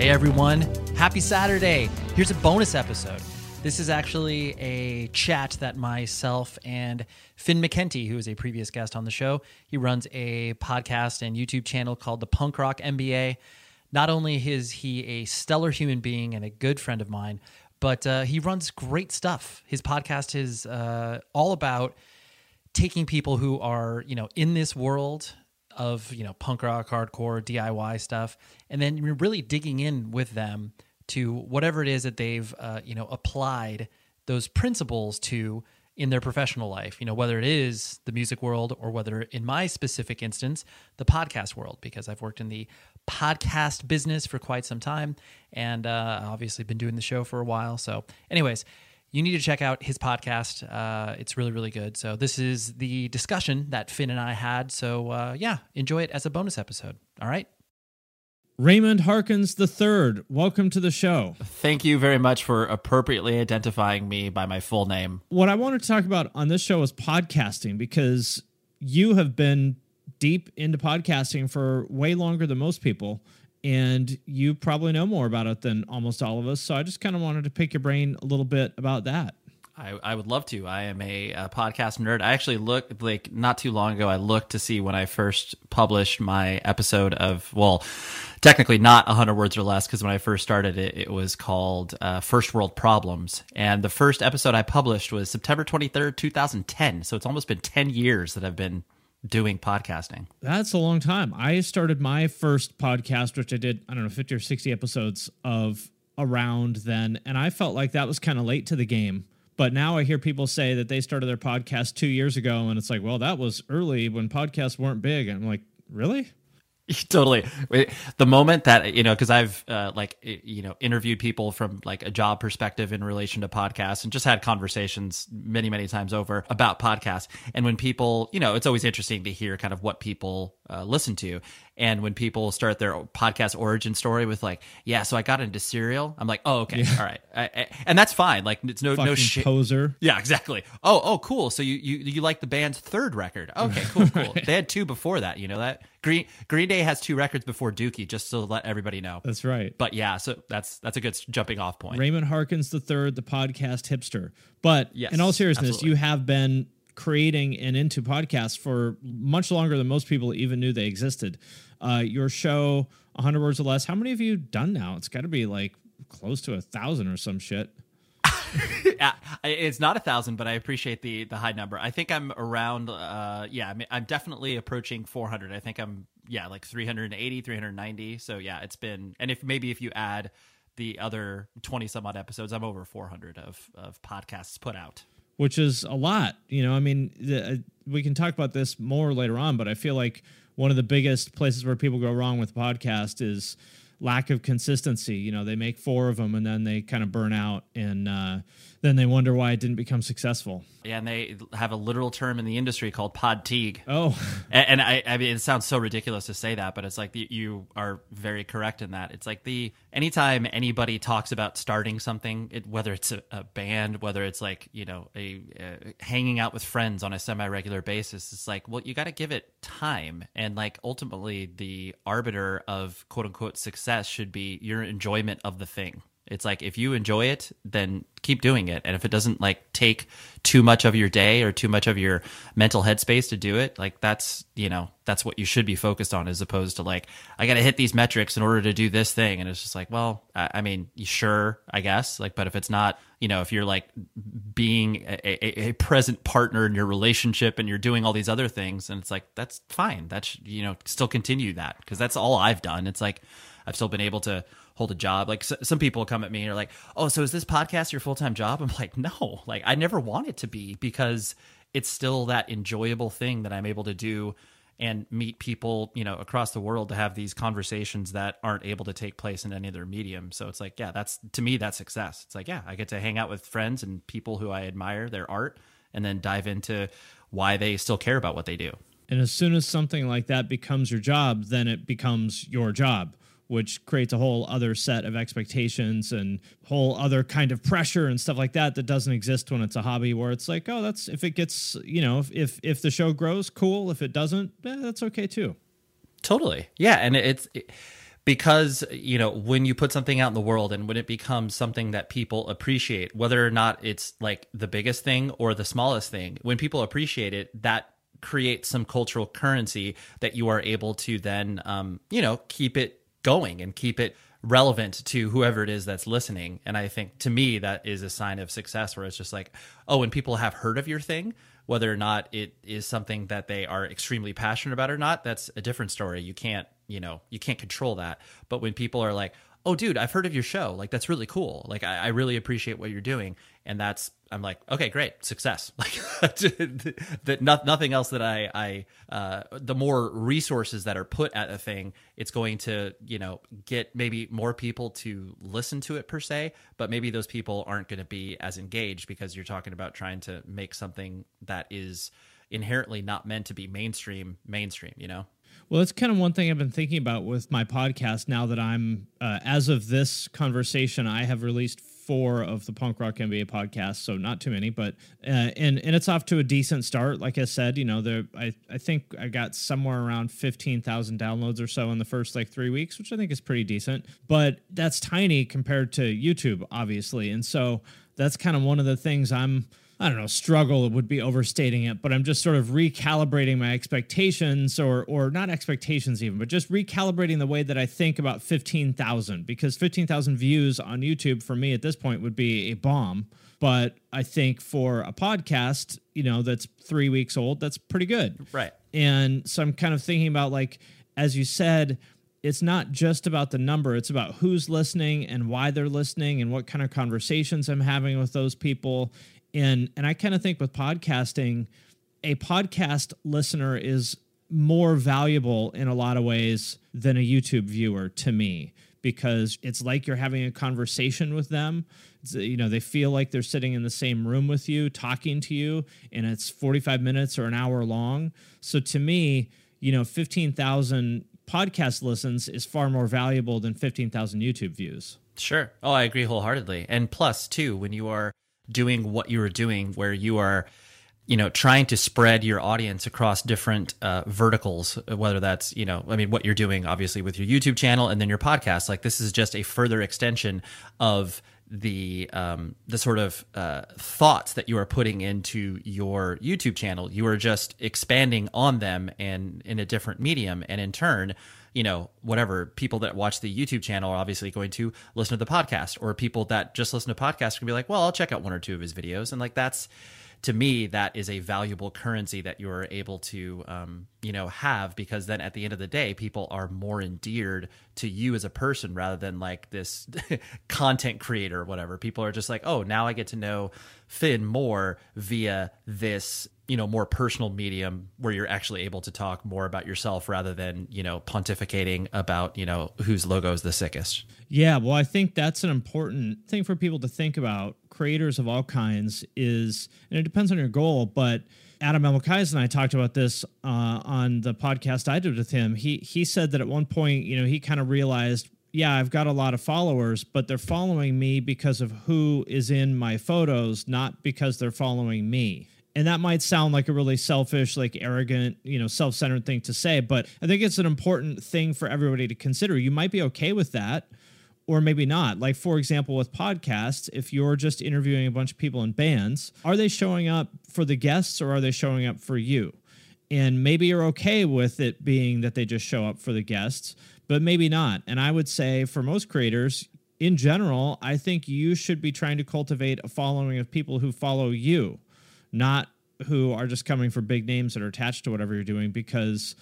Hey everyone, happy Saturday. Here's a bonus episode. This is actually a chat that myself and Finn McKenty, who is a previous guest on the show, he runs a podcast and YouTube channel called the Punk Rock MBA. Not only is he a stellar human being and a good friend of mine, but uh, he runs great stuff. His podcast is uh, all about taking people who are, you know, in this world of you know punk rock, hardcore, DIY stuff, and then you're really digging in with them to whatever it is that they've uh, you know applied those principles to in their professional life. You know whether it is the music world or whether, in my specific instance, the podcast world, because I've worked in the podcast business for quite some time, and uh, obviously been doing the show for a while. So, anyways you need to check out his podcast. Uh, it's really, really good. So, this is the discussion that Finn and I had. So, uh, yeah, enjoy it as a bonus episode. All right. Raymond Harkins III, welcome to the show. Thank you very much for appropriately identifying me by my full name. What I wanted to talk about on this show is podcasting because you have been deep into podcasting for way longer than most people and you probably know more about it than almost all of us. So I just kind of wanted to pick your brain a little bit about that. I, I would love to. I am a, a, podcast nerd. I actually looked like not too long ago. I looked to see when I first published my episode of well, technically not hundred words or less because when I first started it, it was called uh, First World Problems, and the first episode I published was September twenty third, two thousand ten. So it's almost been ten years that I've been doing podcasting. That's a long time. I started my first podcast, which I did, I don't know, 50 or 60 episodes of around then. And I felt like that was kind of late to the game. But now I hear people say that they started their podcast two years ago. And it's like, well, that was early when podcasts weren't big. And I'm like, really? totally the moment that you know because i've uh, like you know interviewed people from like a job perspective in relation to podcasts and just had conversations many many times over about podcasts. And when people you know it's always interesting to hear kind of what people uh, listen to and when people start their podcast origin story with like, yeah, so I got into Serial, I'm like, oh, okay, yeah. all right, I, I, and that's fine. Like, it's no Fucking no shit. Poser. Yeah, exactly. Oh, oh, cool. So you you you like the band's third record? Okay, cool, cool. right. They had two before that. You know that Green Green Day has two records before Dookie, just to let everybody know. That's right. But yeah, so that's that's a good jumping off point. Raymond Harkins the third, the podcast hipster. But yes, in all seriousness, absolutely. you have been creating and into podcasts for much longer than most people even knew they existed. Uh, your show 100 words or less. How many have you done now? It's got to be like close to a thousand or some shit. It's not a thousand, but I appreciate the the high number. I think I'm around. Uh, yeah, I'm, I'm definitely approaching 400. I think I'm yeah like 380, 390. So yeah, it's been. And if maybe if you add the other 20 some odd episodes, I'm over 400 of of podcasts put out. Which is a lot. You know, I mean, the, uh, we can talk about this more later on, but I feel like one of the biggest places where people go wrong with podcast is lack of consistency. You know, they make four of them and then they kind of burn out, and uh, then they wonder why it didn't become successful. Yeah, and they have a literal term in the industry called pod teague. Oh, and, and I, I mean, it sounds so ridiculous to say that, but it's like the, you are very correct in that. It's like the anytime anybody talks about starting something, it, whether it's a, a band, whether it's like you know a, uh hanging out with friends on a semi-regular basis, it's like, well, you got to give it time, and like ultimately, the arbiter of quote unquote success should be your enjoyment of the thing. It's like if you enjoy it, then keep doing it. And if it doesn't like take too much of your day or too much of your mental headspace to do it, like that's, you know, that's what you should be focused on as opposed to like, I got to hit these metrics in order to do this thing. And it's just like, well, I, I mean, sure, I guess. Like, but if it's not, you know, if you're like being a, a, a present partner in your relationship and you're doing all these other things, and it's like, that's fine. That's, you know, still continue that because that's all I've done. It's like, I've still been able to hold a job. Like s- some people come at me and are like, "Oh, so is this podcast your full time job?" I'm like, "No, like I never want it to be because it's still that enjoyable thing that I'm able to do and meet people, you know, across the world to have these conversations that aren't able to take place in any other medium. So it's like, yeah, that's to me that's success. It's like, yeah, I get to hang out with friends and people who I admire their art and then dive into why they still care about what they do. And as soon as something like that becomes your job, then it becomes your job, which creates a whole other set of expectations and whole other kind of pressure and stuff like that that doesn't exist when it's a hobby where it's like, oh, that's if it gets, you know, if if, if the show grows, cool. If it doesn't, eh, that's okay too. Totally. Yeah, and it's it, because you know when you put something out in the world and when it becomes something that people appreciate, whether or not it's like the biggest thing or the smallest thing, when people appreciate it, that creates some cultural currency that you are able to then um, you know keep it going and keep it relevant to whoever it is that's listening. And I think to me that is a sign of success where it's just like, oh, when people have heard of your thing, whether or not it is something that they are extremely passionate about or not, that's a different story. You can't, you know, you can't control that. But when people are like, oh, dude, I've heard of your show. Like, that's really cool. Like, I, I really appreciate what you're doing. And that's, I'm like, okay, great, success. Like, that not, nothing else that I, I, uh, the more resources that are put at a thing, it's going to, you know, get maybe more people to listen to it per se, but maybe those people aren't going to be as engaged because you're talking about trying to make something that is inherently not meant to be mainstream, mainstream, you know? Well, that's kind of one thing I've been thinking about with my podcast now that I'm, uh, as of this conversation, I have released four of the Punk Rock MBA podcast, so not too many, but uh, and and it's off to a decent start. Like I said, you know, there I I think I got somewhere around fifteen thousand downloads or so in the first like three weeks, which I think is pretty decent. But that's tiny compared to YouTube, obviously, and so that's kind of one of the things I'm. I don't know, struggle would be overstating it, but I'm just sort of recalibrating my expectations or or not expectations even, but just recalibrating the way that I think about 15,000 because 15,000 views on YouTube for me at this point would be a bomb, but I think for a podcast, you know, that's 3 weeks old, that's pretty good. Right. And so I'm kind of thinking about like as you said, it's not just about the number it's about who's listening and why they're listening and what kind of conversations i'm having with those people and and i kind of think with podcasting a podcast listener is more valuable in a lot of ways than a youtube viewer to me because it's like you're having a conversation with them It's, you know they feel like they're sitting in the same room with you talking to you and it's 45 minutes or an hour long so to me you know 15,000 podcast listens is far more valuable than 15,000 YouTube views. Sure. Oh, I agree wholeheartedly. And plus, too, when you are doing what you are doing, where you are, you know, trying to spread your audience across different uh, verticals, whether that's, you know, I mean, what you're doing obviously with your YouTube channel and then your podcast, like this is just a further extension of the um, the sort of uh, thoughts that you are putting into your YouTube channel. You are just expanding on them and in a different medium, and in turn, you know, whatever people that watch the YouTube channel are obviously going to listen to the podcast, or people that just listen to podcasts can be like, well, I'll check out one or two of his videos. And like, that's, to me, that is a valuable currency that you're able to, um, you know, have because then at the end of the day, people are more endeared to you as a person rather than like this content creator or whatever. People are just like, oh, now I get to know Finn more via this you know more personal medium where you're actually able to talk more about yourself rather than you know pontificating about you know whose logo is the sickest. Yeah well i think that's an important thing for people to think about. Creators of all kinds is and it depends on your goal but Adam Elmakias and I talked about this uh, on the podcast I did with him. He he said that at one point, you know, he kind of realized yeah, I've got a lot of followers, but they're following me because of who is in my photos, not because they're following me and that might sound like a really selfish like arrogant you know self-centered thing to say but i think it's an important thing for everybody to consider. You might be okay with that or maybe not. Like for example with podcasts if you're just interviewing a bunch of people in bands are they showing up for the guests or are they showing up for you? And maybe you're okay with it being that they just show up for the guests but maybe not. And i would say for most creators in general i think you should be trying to cultivate a following of people who follow you not who are just coming for big names that are attached to whatever you're doing because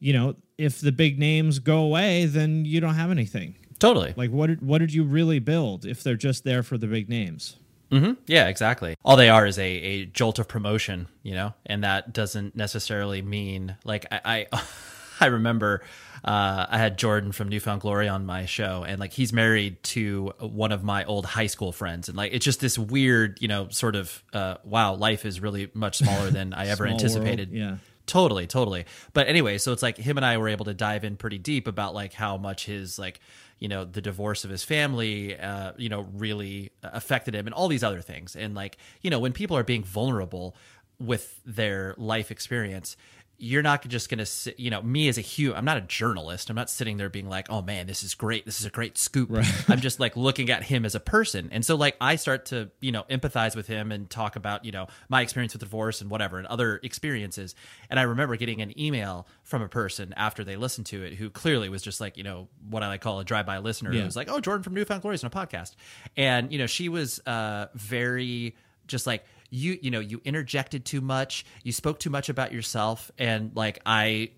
you know if the big names go away then you don't have anything. Totally. Like what did, what did you really build if they're just there for the big names? Mm-hmm. yeah exactly. All they are is a, a jolt of promotion you know and that doesn't necessarily mean like i i, I remember uh, I had Jordan from New Found Glory on my show, and like he's married to one of my old high school friends, and like it's just this weird, you know, sort of uh, wow, life is really much smaller than I ever anticipated. World. Yeah. Totally, totally. But anyway, so it's like him and I were able to dive in pretty deep about like how much his like you know the divorce of his family uh, you know really affected him and all these other things and like you know when people are being vulnerable with their life experience you're not just going to sit, you know, me as a human, I'm not a journalist. I'm not sitting there being like, oh man, this is great. This is a great scoop. Right. I'm just like looking at him as a person. And so, like, I start to, you know, empathize with him and talk about, you know, my experience with divorce and whatever and other experiences. And I remember getting an email from a person after they listened to it who clearly was just like, you know, what I like call a drive by listener. Yeah. It was like, oh, Jordan from New Found Glory is on a podcast. And, you know, she was uh, very just like, you you know you interjected too much you spoke too much about yourself and like i,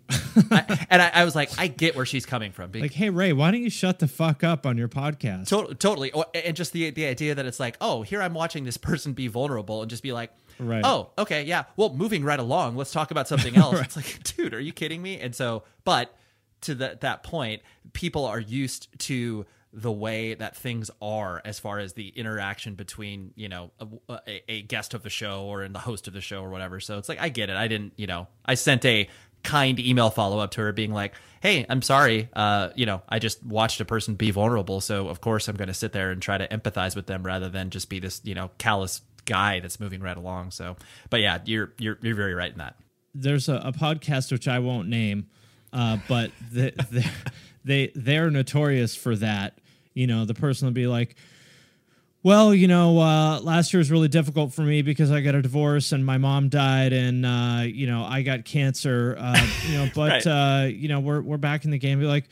I and I, I, was like i get where she's coming from. Like hey ray why don't you shut the fuck up on your podcast? To- totally. And just the the idea that it's like oh here i'm watching this person be vulnerable and just be like right. oh okay yeah. Well moving right along let's talk about something else. Right. it's like dude are you kidding me? And so but to the, that point people are used to the way that things are as far as the interaction between you know a, a, guest of the show or in the host of the show or whatever. So it's like i get it. I didn't you know i sent a kind email follow-up to her being like hey i'm sorry. Uh, you know i just watched a person be vulnerable. So of course i'm going to sit there and try to empathize with them rather than just be this you know callous guy that's moving right along. So but yeah you're you're, you're very right in that. There's a, a podcast which i won't name uh, but the, the, they they're notorious for that you know, the person will be like, well, you know, uh, last year was really difficult for me because I got a divorce and my mom died, and uh, you know, I got cancer. Uh, you know, but right. uh, you know, we're we're back in the game. Be like,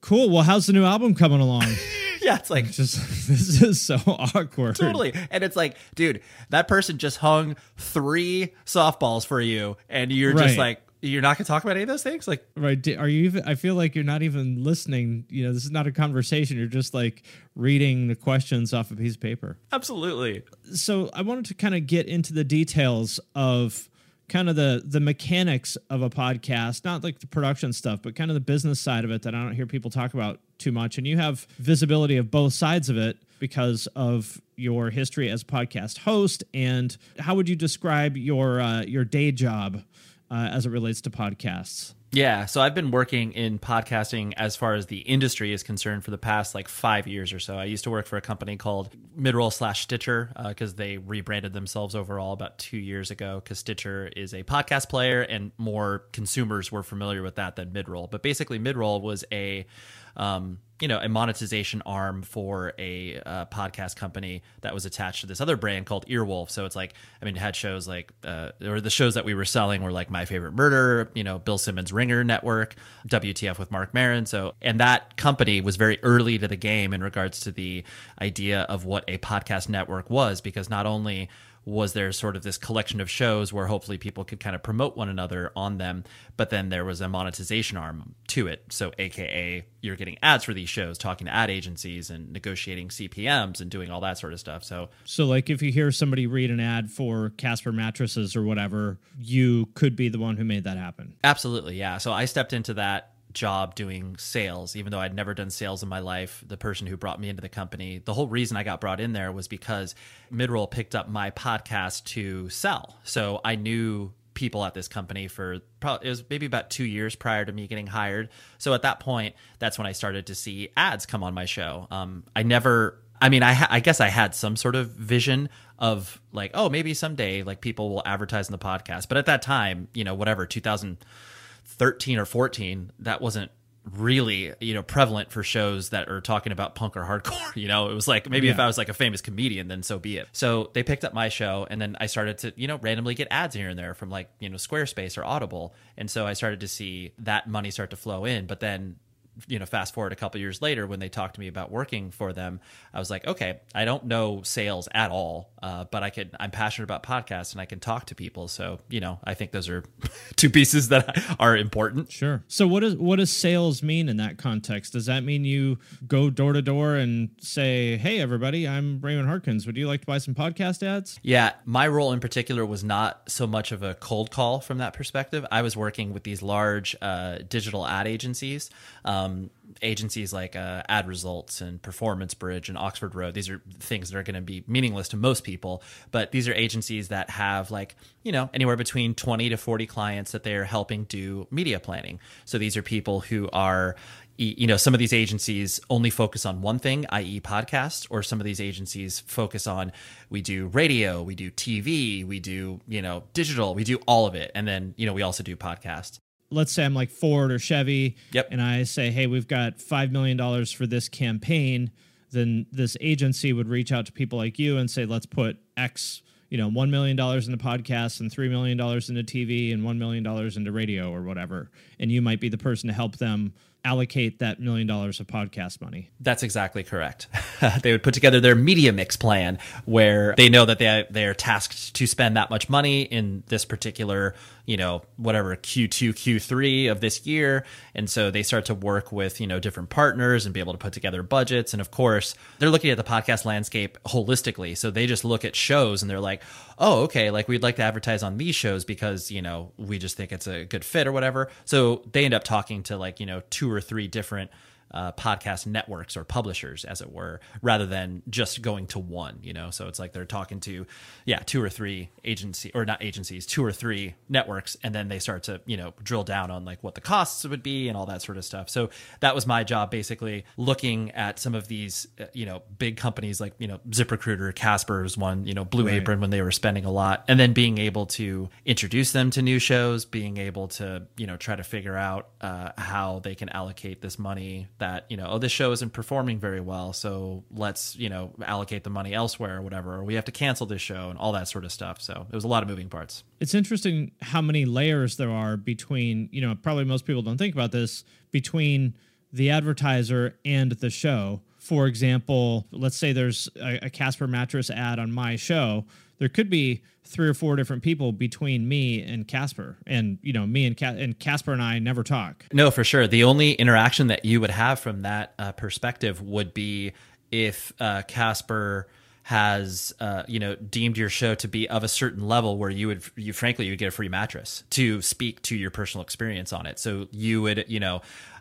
cool. Well, how's the new album coming along? yeah, it's like just this is so awkward. Totally, and it's like, dude, that person just hung three softballs for you, and you're right. just like, you're not going to talk about any of those things? Like right are you even i feel like you're not even listening you know this is not a conversation you're just like reading the questions off a piece of paper. Absolutely. So i wanted to kind of get into the details of kind of the the mechanics of a podcast not like the production stuff but kind of the business side of it that i don't hear people talk about too much and you have visibility of both sides of it because of your history as a podcast host and how would you describe your uh, your day job uh, as it relates to podcasts? Yeah, so I've been working in podcasting as far as the industry is concerned for the past like five years or so. I used to work for a company called Midroll slash Stitcher because uh, they rebranded themselves overall about two years ago. Because Stitcher is a podcast player, and more consumers were familiar with that than Midroll. But basically, Midroll was a um, you know, a monetization arm for a uh, podcast company that was attached to this other brand called Earwolf. So it's like, I mean, it had shows like, uh, or the shows that we were selling were like My Favorite Murder, you know, Bill Simmons' Ringer Network, WTF with Marc Maron. So, and that company was very early to the game in regards to the idea of what a podcast network was, because not only was there sort of this collection of shows where hopefully people could kind of promote one another on them but then there was a monetization arm to it so aka you're getting ads for these shows talking to ad agencies and negotiating cpms and doing all that sort of stuff so So, like, if you hear somebody read an ad for Casper mattresses or whatever, you could be the one who made that happen. Absolutely, yeah. So I stepped into that job doing sales, even though I'd never done sales in my life. The person who brought me into the company, the whole reason I got brought in there was because Midroll picked up my podcast to sell. So I knew people at this company for probably it was maybe about two years prior to me getting hired. So at that point, that's when I started to see ads come on my show. Um, I never I mean, I, ha- I guess I had some sort of vision of like, oh, maybe someday like people will advertise in the podcast. But at that time, you know, whatever, 2013 or 14, that wasn't really, you know, prevalent for shows that are talking about punk or hardcore. You know, it was like maybe if I was like a famous comedian, then so be it. So they picked up my show and then I started to, you know, randomly get ads here and there from like, you know, Squarespace or Audible. And so I started to see that money start to flow in. But then you know, fast forward a couple years later when they talked to me about working for them, I was like, okay, I don't know sales at all, uh, but I can. I'm passionate about podcasts and I can talk to people. So you know, I think those are two pieces that are important. Sure. So what does what does sales mean in that context? Does that mean you go door to door and say, "Hey, everybody, I'm Raymond Harkins. Would you like to buy some podcast ads?" Yeah, my role in particular was not so much of a cold call from that perspective. I was working with these large uh, digital ad agencies, um, agencies like uh, Ad Results and Performance Bridge and Oxford Road. These are things that are going to be meaningless to most people, but these are agencies that have like you know anywhere between twenty to forty clients that they are helping do media planning. So these are people who are you know some of these agencies only focus on one thing i.e podcasts or some of these agencies focus on we do radio we do tv we do you know digital we do all of it and then you know we also do podcasts Let's say I'm like Ford or Chevy, Yep. and I say, "Hey, we've got five million dollars for this campaign." Then this agency would reach out to people like you and say, "Let's put X." You know, one million dollars into podcasts and three million dollars into TV and one million dollars into radio or whatever, and you might be the person to help them allocate that million dollars of podcast money. That's exactly correct. they would put together their media mix plan where they know that they they are tasked to spend that much money in this particular, you know, whatever Q2, Q3 of this year, and so they start to work with, you know, different partners and be able to put together budgets and of course, they're looking at the podcast landscape holistically. So they just look at shows and they're like, "Oh, okay, like we'd like to advertise on these shows because, you know, we just think it's a good fit or whatever." So they end up talking to like, you know, two or three different uh, podcast networks or publishers, as it were, rather than just going to one. You know, so it's like they're talking to, yeah, two or three agency or not agencies, two or three networks, and then they start to you know drill down on like what the costs would be and all that sort of stuff. So that was my job, basically looking at some of these uh, you know big companies like you know ZipRecruiter, Casper's one, you know Blue Right. Apron when they were spending a lot, and then being able to introduce them to new shows, being able to you know try to figure out uh, how they can allocate this money that you know oh this show isn't performing very well, so let's you know allocate the money elsewhere or whatever, or we have to cancel this show and all that sort of stuff. So it was a lot of moving parts. It's interesting how many layers there are between, you know, probably most people don't think about this, between the advertiser and the show. For example, let's say there's a, a Casper mattress ad on my show. There could be three or four different people between me and Casper. And, you know, me and, Ca- and Casper and I never talk. No, for sure. The only interaction that you would have from that uh, perspective would be if uh, Casper has uh, you know deemed your show to be of a certain level where you would you frankly you would get a free mattress to speak to your personal experience on it so you would you know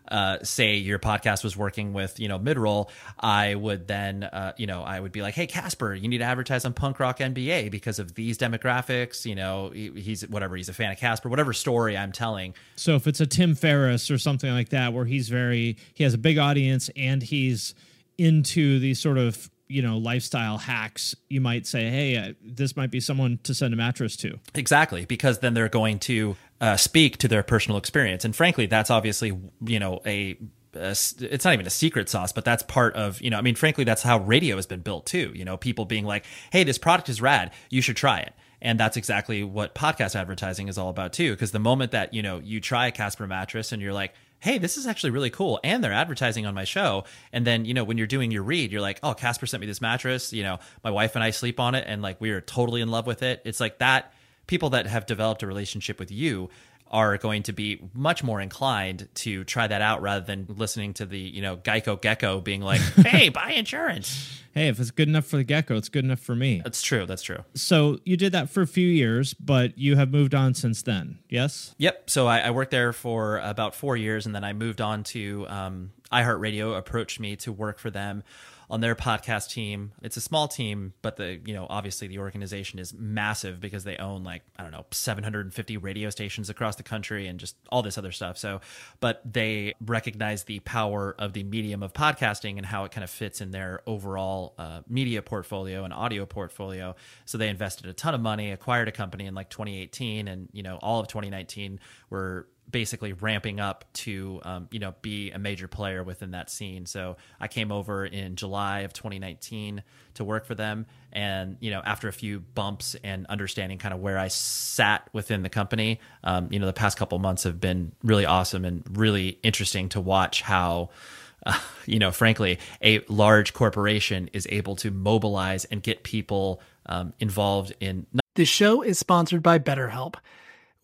uh, say your podcast was working with you know midroll i would then uh, you know i would be like hey casper you need to advertise on punk rock mba because of these demographics you know he, he's whatever he's a fan of casper whatever story i'm telling So if it's a Tim Ferriss or something like that, where he's very, he has a big audience and he's into these sort of, you know, lifestyle hacks, you might say, hey, uh, this might be someone to send a mattress to. Exactly, because then they're going to uh, speak to their personal experience, and frankly, that's obviously you know a it's not even a secret sauce, but that's part of, you know, I mean, frankly, that's how radio has been built too. You know, people being like, hey, this product is rad. You should try it. And that's exactly what podcast advertising is all about too. Because the moment that, you know, you try a Casper mattress and you're like, hey, this is actually really cool. And they're advertising on my show. And then, you know, when you're doing your read, you're like, oh, Casper sent me this mattress. You know, my wife and I sleep on it and like we are totally in love with it. It's like that people that have developed a relationship with you are going to be much more inclined to try that out rather than listening to the, you know, Geico Gecko being like, hey, buy insurance. Hey, if it's good enough for the gecko, it's good enough for me. That's true. That's true. So you did that for a few years, but you have moved on since then. Yes. Yep. So I, I worked there for about four years, and then I moved on to um, iHeartRadio. Approached me to work for them on their podcast team. It's a small team, but the you know obviously the organization is massive because they own like I don't know 750 radio stations across the country and just all this other stuff. So, but they recognize the power of the medium of podcasting and how it kind of fits in their overall uh, media portfolio and audio portfolio. So they invested a ton of money, acquired a company in like 2018, and you know all of 2019 were basically ramping up to um, you know be a major player within that scene. So I came over in July of 2019 to work for them, and you know after a few bumps and understanding kind of where I sat within the company, um, you know the past couple months have been really awesome and really interesting to watch how. Uh, you know, frankly, a large corporation is able to mobilize and get people um, involved in. This show is sponsored by BetterHelp.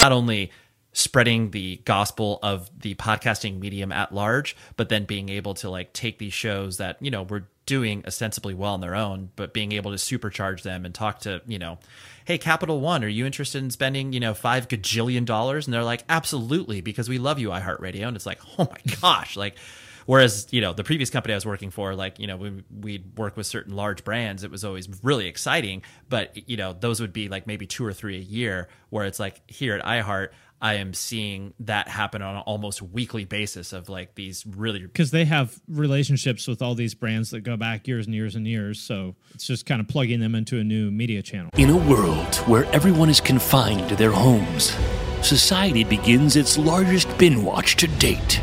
not only spreading the gospel of the podcasting medium at large, but then being able to like take these shows that, you know, were doing ostensibly well on their own, but being able to supercharge them and talk to, you know, hey, Capital One, are you interested in spending, you know, five gajillion dollars? And they're like, absolutely, because we love you, iHeartRadio. And it's like, oh my gosh, like, Whereas, you know, the previous company I was working for, like, you know, we, we'd work with certain large brands. It was always really exciting. But, you know, those would be like maybe two or three a year, where it's like here at iHeart, I am seeing that happen on an almost weekly basis of like these really because they have relationships with all these brands that go back years and years and years. So it's just kind of plugging them into a new media channel. In a world where everyone is confined to their homes, society begins its largest bin watch to date.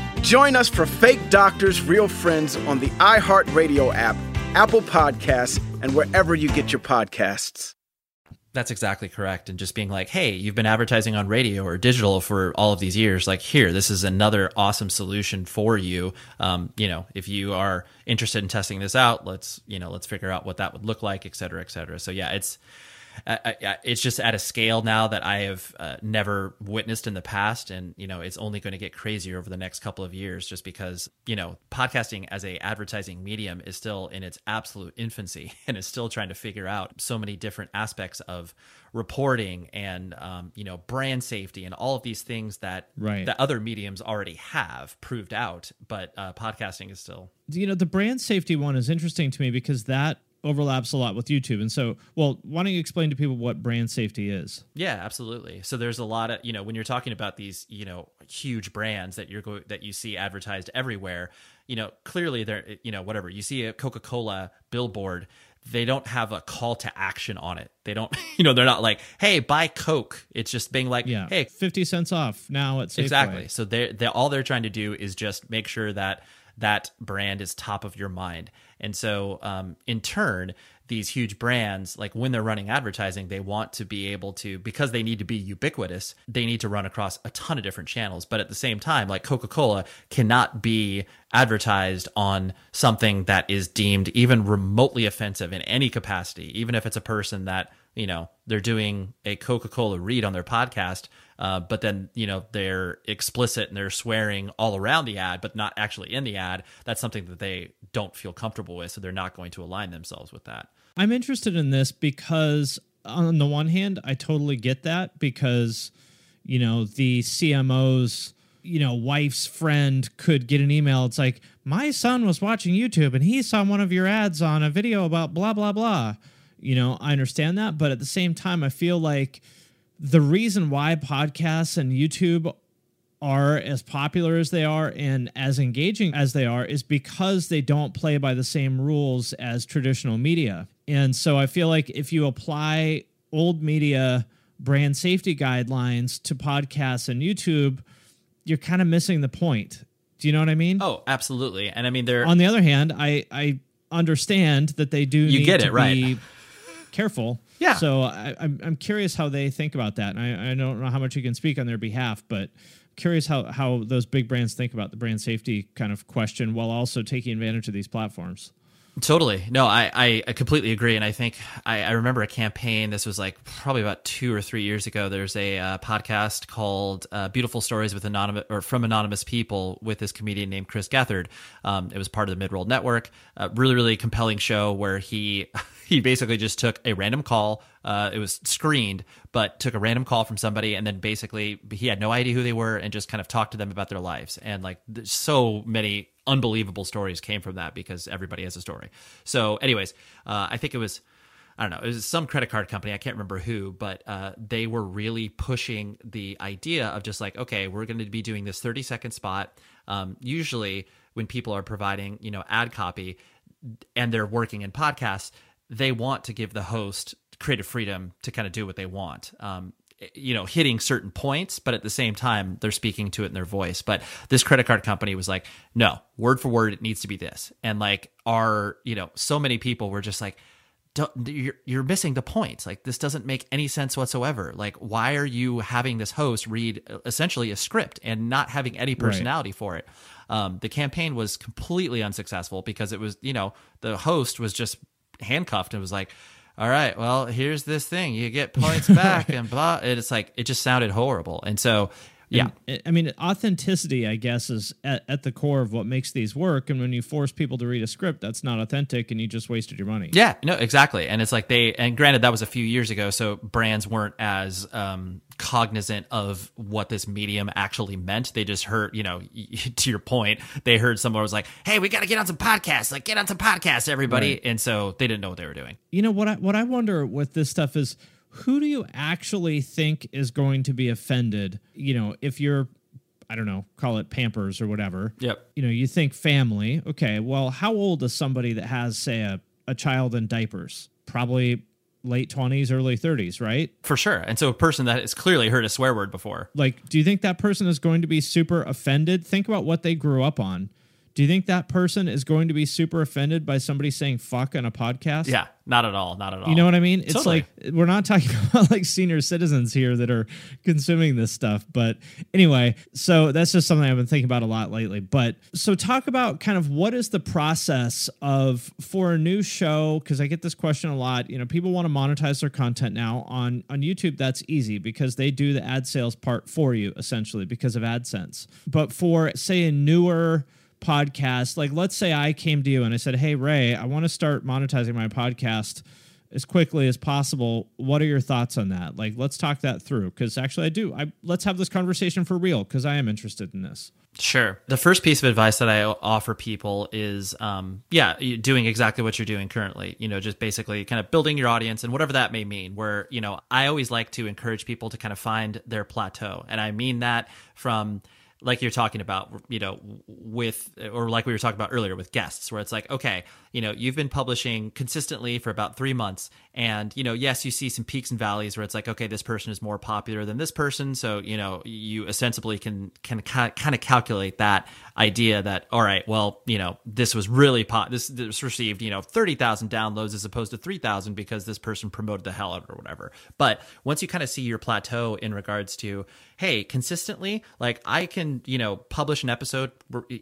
Join us for Fake Doctors, Real Friends on the iHeartRadio app, Apple Podcasts, and wherever you get your podcasts. That's exactly correct. And just being like, hey, you've been advertising on radio or digital for all of these years. Like, here, this is another awesome solution for you. Um, you know, if you are interested in testing this out, let's, you know, let's figure out what that would look like, et cetera, et cetera. So, yeah, it's, I, I, it's just at a scale now that I have uh, never witnessed in the past, and you know it's only going to get crazier over the next couple of years, just because you know podcasting as a advertising medium is still in its absolute infancy and is still trying to figure out so many different aspects of reporting and um, you know brand safety and all of these things that Right. that other mediums already have proved out, but uh, podcasting is still you know the brand safety one is interesting to me because that overlaps a lot with YouTube. And so, well, why don't you explain to people what brand safety is? Yeah, absolutely. So there's a lot of you know when you're talking about these you know huge brands that you're go- that you see advertised everywhere. You know, clearly they're you know whatever you see a Coca Cola billboard. They don't have a call to action on it. They don't, you know, they're not like, "Hey, buy Coke." It's just being like, Yeah. "Hey, fifty cents off now at Safeway. Exactly. So they they all they're trying to do is just make sure that that brand is top of your mind. And so um, in turn, these huge brands, like when they're running advertising, they want to be able to because they need to be ubiquitous. They need to run across a ton of different channels. But at the same time, like Coca Cola cannot be advertised on something that is deemed even remotely offensive in any capacity, even if it's a person that you know they're doing a coca-cola read on their podcast uh, but then you know they're explicit and they're swearing all around the ad but not actually in the ad that's something that they don't feel comfortable with so they're not going to align themselves with that I'm interested in this because, on the one hand, I totally get that because, you know, the CMO's, you know, wife's friend could get an email. It's like, my son was watching YouTube and he saw one of your ads on a video about blah, blah, blah. You know, I understand that. But at the same time, I feel like the reason why podcasts and YouTube are as popular as they are and as engaging as they are is because they don't play by the same rules as traditional media. And so I feel like if you apply old media brand safety guidelines to podcasts and YouTube, you're kind of missing the point. Do you know what I mean? oh absolutely and i mean they're On the other hand, I I understand that they do You need get to it, right. Careful. Yeah. So I, I'm I'm curious how they think about that, and I, I don't know how much you can speak on their behalf, but curious how how those big brands think about the brand safety kind of question while also taking advantage of these platforms. Totally. No, I, I, completely agree. And I think I, I remember a campaign. This was like probably about two or three years ago. There's a uh, podcast called uh, Beautiful Stories with Anonymous or from Anonymous People with this comedian named Chris Gethard. Um, it was part of the Midroll Network. Really, really compelling show where he he basically just took a random call. Uh, it was screened, but took a random call from somebody, and then basically he had no idea who they were, and just kind of talked to them about their lives. And like, so many unbelievable stories came from that because everybody has a story. So, anyways, uh, I think it was. I don't know. It was some credit card company. I can't remember who, but uh, they were really pushing the idea of just like, okay, we're going to be doing this 30 second spot. Um, usually, when people are providing, you know, ad copy and they're working in podcasts, they want to give the host creative freedom to kind of do what they want. Um, you know, hitting certain points, but at the same time, they're speaking to it in their voice. But this credit card company was like, no, word for word, it needs to be this. And like, our, you know, so many people were just like, don't, you're, you're missing the point. Like this doesn't make any sense whatsoever. Like why are you having this host read essentially a script and not having any personality for it? Um, the campaign was completely unsuccessful because it was, you know, the host was just handcuffed and was like, all right, well, here's this thing. You get points back and blah. And it's like, it just sounded horrible. And so, yeah. And, I mean, authenticity, I guess, is at, at, the core of what makes these work. And when you force people to read a script, that's not authentic and you just wasted your money. Yeah, no, exactly. And it's like they, and granted, that was a few years ago. So brands weren't as um, cognizant of what this medium actually meant. They just heard, you know, to your point, they heard someone was like, hey, we got to get on some podcasts. Like, get on some podcasts, everybody. Right. And so they didn't know what they were doing. You know, what I, what I wonder with this stuff is, who do you actually think is going to be offended? You know, if you're I don't know, call it Pampers or whatever. Yep. You know, you think family. Okay, well, how old is somebody that has, say, a, a child in diapers? Probably late 20s, early 30s, right? For sure. And so a person that has clearly heard a swear word before. Like, do you think that person is going to be super offended? Think about what they grew up on. Do you think that person is going to be super offended by somebody saying fuck on a podcast? Yeah, not at all. Not at all. You know what I mean? It's totally. like we're not talking about like senior citizens here that are consuming this stuff. But anyway, so that's just something I've been thinking about a lot lately. But so talk about kind of what is the process of for a new show? Because I get this question a lot. You know, people want to monetize their content now on on YouTube. That's easy because they do the ad sales part for you essentially because of AdSense. But for say a newer podcast like let's say i came to you and i said hey ray i want to start monetizing my podcast as quickly as possible what are your thoughts on that like let's talk that through because actually i do i let's have this conversation for real because i am interested in this Sure. The first piece of advice that I offer people is, um, yeah, doing exactly what you're doing currently. You know, just basically kind of building your audience and whatever that may mean. Where you know, I always like to encourage people to kind of find their plateau, and I mean that from like you're talking about, you know, with, or like we were talking about earlier with guests, where it's like, okay, you know, you've been publishing consistently for about three months. And, you know, yes, you see some peaks and valleys where it's like, okay, this person is more popular than this person. So, you know, you ostensibly can, can kind of calculate that idea that, all right, well, you know, this was really pop, this, this received, you know, 30,000 downloads as opposed to 3,000 because this person promoted the hell out or whatever. But once you kind of see your plateau in regards to, hey, consistently, like I can, you know, publish an episode,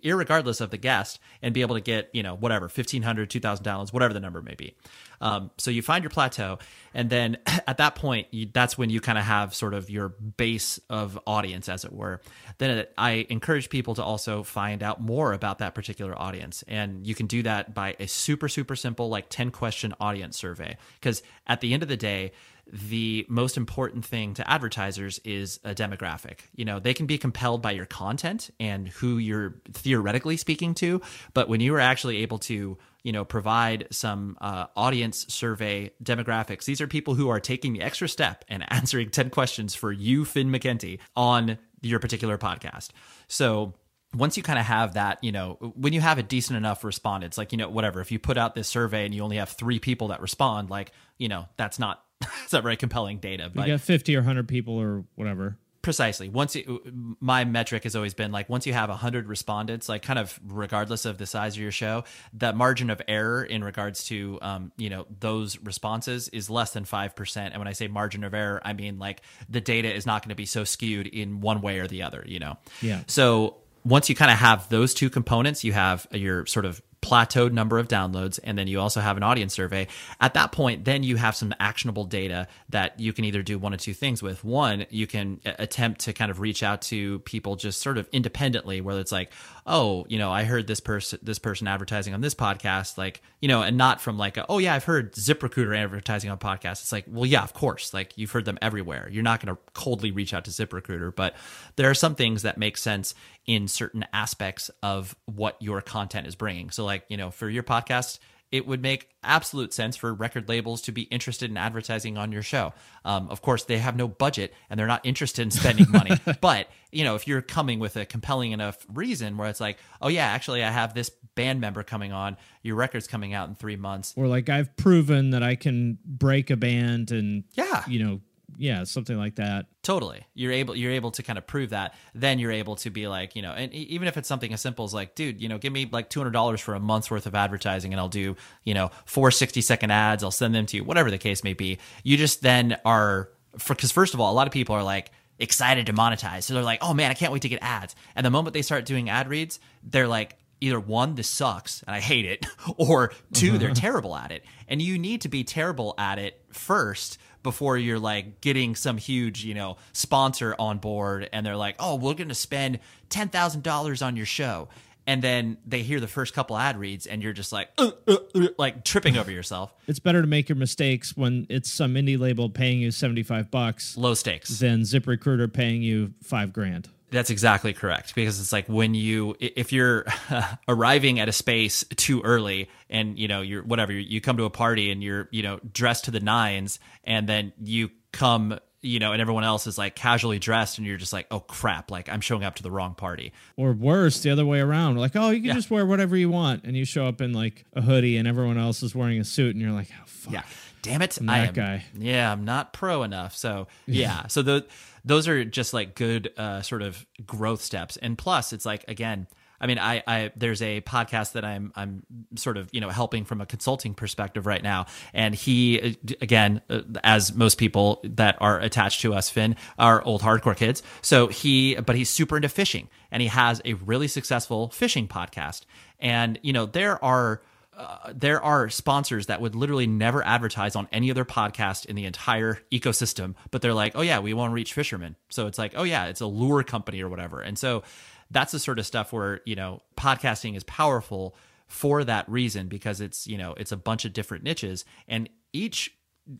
regardless of the guest, and be able to get, you know, whatever, 1,500, 2,000 downloads, whatever the number may be. Um, so you find your plateau, and then at that point, you, that's when you kind of have sort of your base of audience, as it were. Then it, I encourage people to also find out more about that particular audience, and you can do that by a super super simple like ten question audience survey. Because at the end of the day, the most important thing to advertisers is a demographic. You know, they can be compelled by your content and who you're theoretically speaking to, but when you are actually able to, you know, provide some uh, audience survey demographics, these are people who are taking the extra step and answering 10 questions for you, Finn McKenty, on your particular podcast. So, once you kind of have that, you know, when you have a decent enough respondents, like, you know, whatever, if you put out this survey and you only have three people that respond, like, you know, that's not it's not very compelling data. But you got 50 or 100 people or whatever. Precisely. Once you, my metric has always been like once you have 100 respondents, like kind of regardless of the size of your show, that margin of error in regards to um, you know those responses is less than 5%. And when I say margin of error, I mean like the data is not going to be so skewed in one way or the other, you know. Yeah. So once you kind of have those two components, you have your sort of plateaued number of downloads and then you also have an audience survey. At that point then you have some actionable data that you can either do one of two things with. One you can attempt to kind of reach out to people just sort of independently whether it's like oh you know i heard this person this person advertising on this podcast like you know and not from like a, oh yeah i've heard ziprecruiter advertising on podcasts. It's like well yeah of course. Like you've heard them everywhere. You're not going to coldly reach out to ziprecruiter but there are some things that make sense in certain aspects of what your content is bringing. So like you know for your podcast it would make absolute sense for record labels to be interested in advertising on your show. Um, of course, they have no budget and they're not interested in spending money. but you know, if you're coming with a compelling enough reason where it's like, oh yeah, actually, I have this band member coming on, your record's coming out in three months, or like I've proven that I can break a band and yeah, you know yeah, something like that. Totally. You're able you're able to kind of prove that. Then you're able to be like, you know, and even if it's something as simple as like, dude, you know, give me like $200 for a month's worth of advertising and I'll do, you know, four 60 second ads, I'll send them to you, whatever the case may be. You just then are for cuz first of all, a lot of people are like excited to monetize. So they're like, "Oh man, I can't wait to get ads." And the moment they start doing ad reads, they're like either one, this sucks and I hate it, or 2 they're uh-huh. terrible at it. And you need to be terrible at it first before you're like getting some huge, you know, sponsor on board and they're like, "Oh, we're going to spend $10,000 on your show." And then they hear the first couple ad reads and you're just like "Uh, uh, uh," like tripping over yourself. It's better to make your mistakes when it's some indie label paying you 75 bucks Low stakes. than ZipRecruiter paying you 5 grand. That's exactly correct because it's like when you if you're arriving at a space too early and you know you're whatever you come to a party and you're you know dressed to the nines and then you come you know and everyone else is like casually dressed and you're just like oh crap like I'm showing up to the wrong party. Or worse, the other way around. Like, oh, you can just wear whatever you want. And you show up in like a hoodie and everyone else is wearing a suit and you're like, oh, fuck. Yeah. Damn it. I'm I that am, guy. Yeah, I'm not pro enough. So yeah. so the those are just like good uh, sort of growth steps. And plus it's like again, I mean, I, I there's a podcast that I'm I'm sort of you know helping from a consulting perspective right now, and he uh, again, uh, as most people that are attached to us, Finn, are old hardcore kids. So he, but he's super into fishing, and he has a really successful fishing podcast. And you know, there are uh, there are sponsors that would literally never advertise on any other podcast in the entire ecosystem, but they're like, oh yeah, we want to reach fishermen. So it's like, oh yeah, it's a lure company or whatever. And so that's the sort of stuff where, you know, podcasting is powerful for that reason because it's, you know, it's a bunch of different niches and each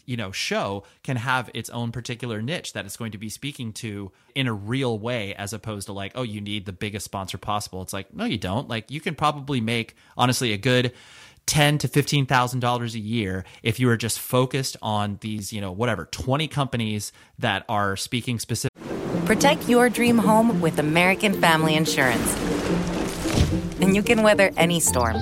you know show can have its own particular niche that it's going to be speaking to in a real way as opposed to like oh you need the biggest sponsor possible it's like no you don't like you can probably make honestly a good ten to fifteen thousand dollars a year if you are just focused on these you know whatever 20 companies that are speaking specific Protect your dream home with American Family Insurance. And you can weather any storm.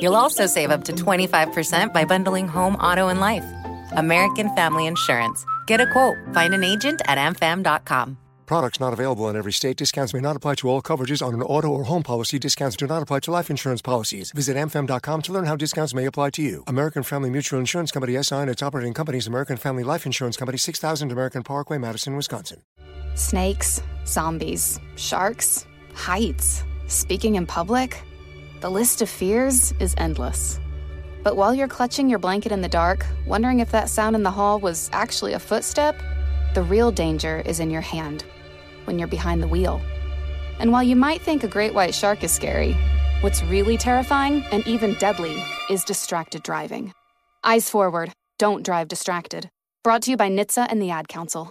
You'll also save up to 25% by bundling home, auto, and life. American Family Insurance. Get a quote. Find an agent at amfam.com. Products not available in every state. Discounts may not apply to all coverages on an auto or home policy. Discounts do not apply to life insurance policies. Visit amfam.com to learn how discounts may apply to you. American Family Mutual Insurance Company SI and its operating companies American Family Life Insurance Company 6000 American Parkway, Madison, Wisconsin. Snakes, zombies, sharks, heights, speaking in public. The list of fears is endless. But while you're clutching your blanket in the dark, wondering if that sound in the hall was actually a footstep, the real danger is in your hand when you're behind the wheel. And while you might think a great white shark is scary, what's really terrifying and even deadly is distracted driving. Eyes forward, don't drive distracted. Brought to you by NHTSA and the Ad Council.